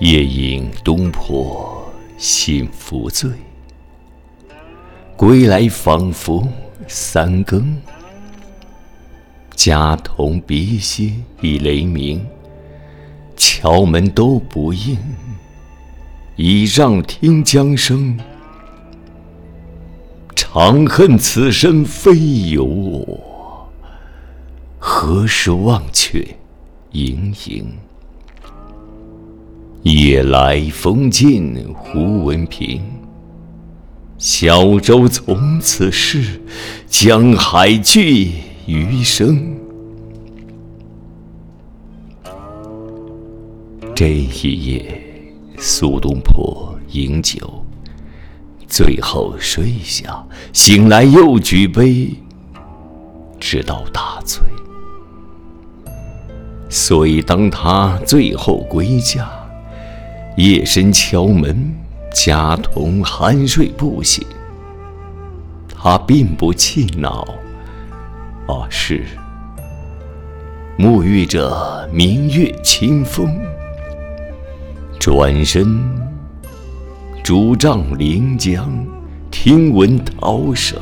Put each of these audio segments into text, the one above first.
夜饮东坡心浮醉，归来仿佛三更。家童鼻息已雷鸣，敲门都不应，倚杖听江声。长恨此身非有我，何时忘却盈盈？夜来风尽胡文平，小舟从此逝，江海寄余生。这一夜，苏东坡饮酒。最后睡下，醒来又举杯，直到大醉。所以当他最后归家，夜深敲门，家童酣睡不醒，他并不气恼，而是沐浴着明月清风，转身。拄杖临江，听闻涛声。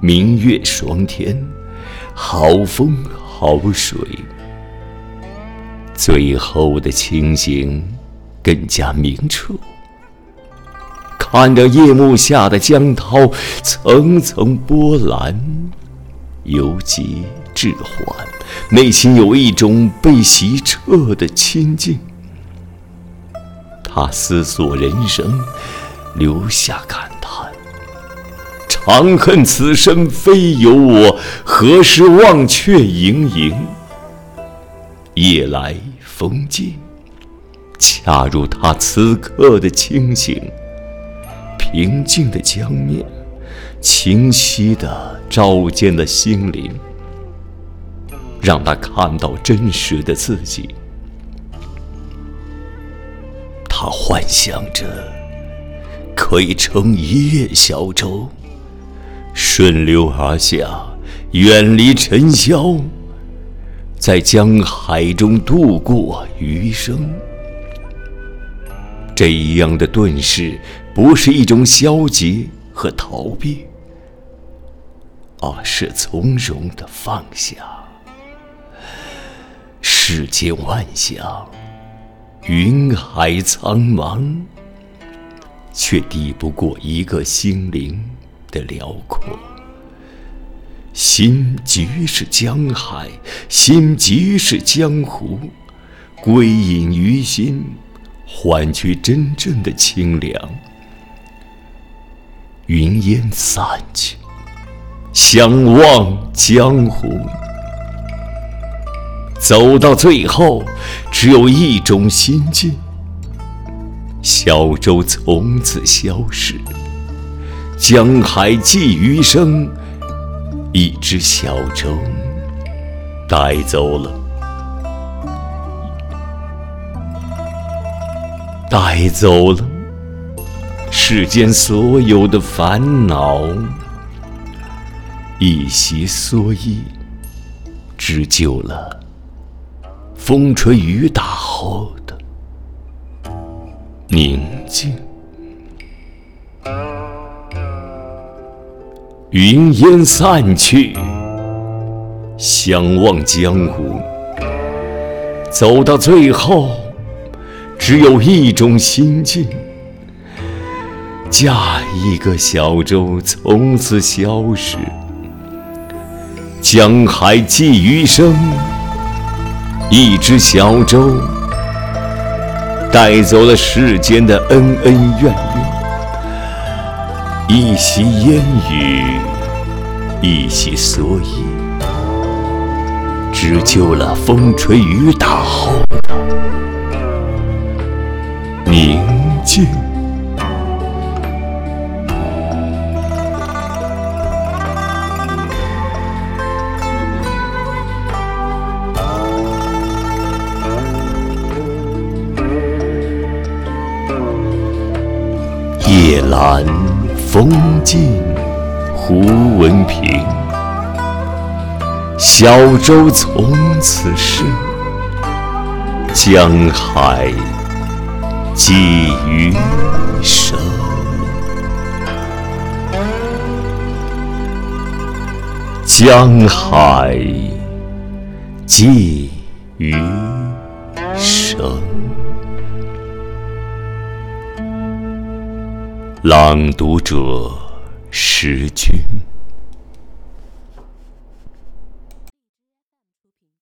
明月霜天，好风好水。最后的情形更加明澈。看着夜幕下的江涛，层层波澜，由急至缓，内心有一种被洗彻的清净。他思索人生，留下感：“长恨此身非有我，何时忘却营营？”夜来风静，恰如他此刻的清醒。平静的江面，清晰的照见了心灵，让他看到真实的自己。他幻想着可以乘一叶小舟，顺流而下，远离尘嚣，在江海中度过余生。这样的顿世，不是一种消极和逃避，而是从容的放下。世间万象。云海苍茫，却抵不过一个心灵的辽阔。心即是江海，心即是江湖。归隐于心，换取真正的清凉。云烟散去，相望江湖。走到最后，只有一种心境：小舟从此消失，江海寄余生。一只小舟带走了，带走了世间所有的烦恼，一袭蓑衣，织就了。风吹雨打后的宁静，云烟散去，相望江湖。走到最后，只有一种心境：驾一个小舟，从此消失，江海寄余生。一只小舟，带走了世间的恩恩怨怨；一袭烟雨，一袭蓑衣，织就了风吹雨打后的宁静。夜阑风静胡文平，小舟从此逝，江海寄余生。江海寄余生。朗读者：时君。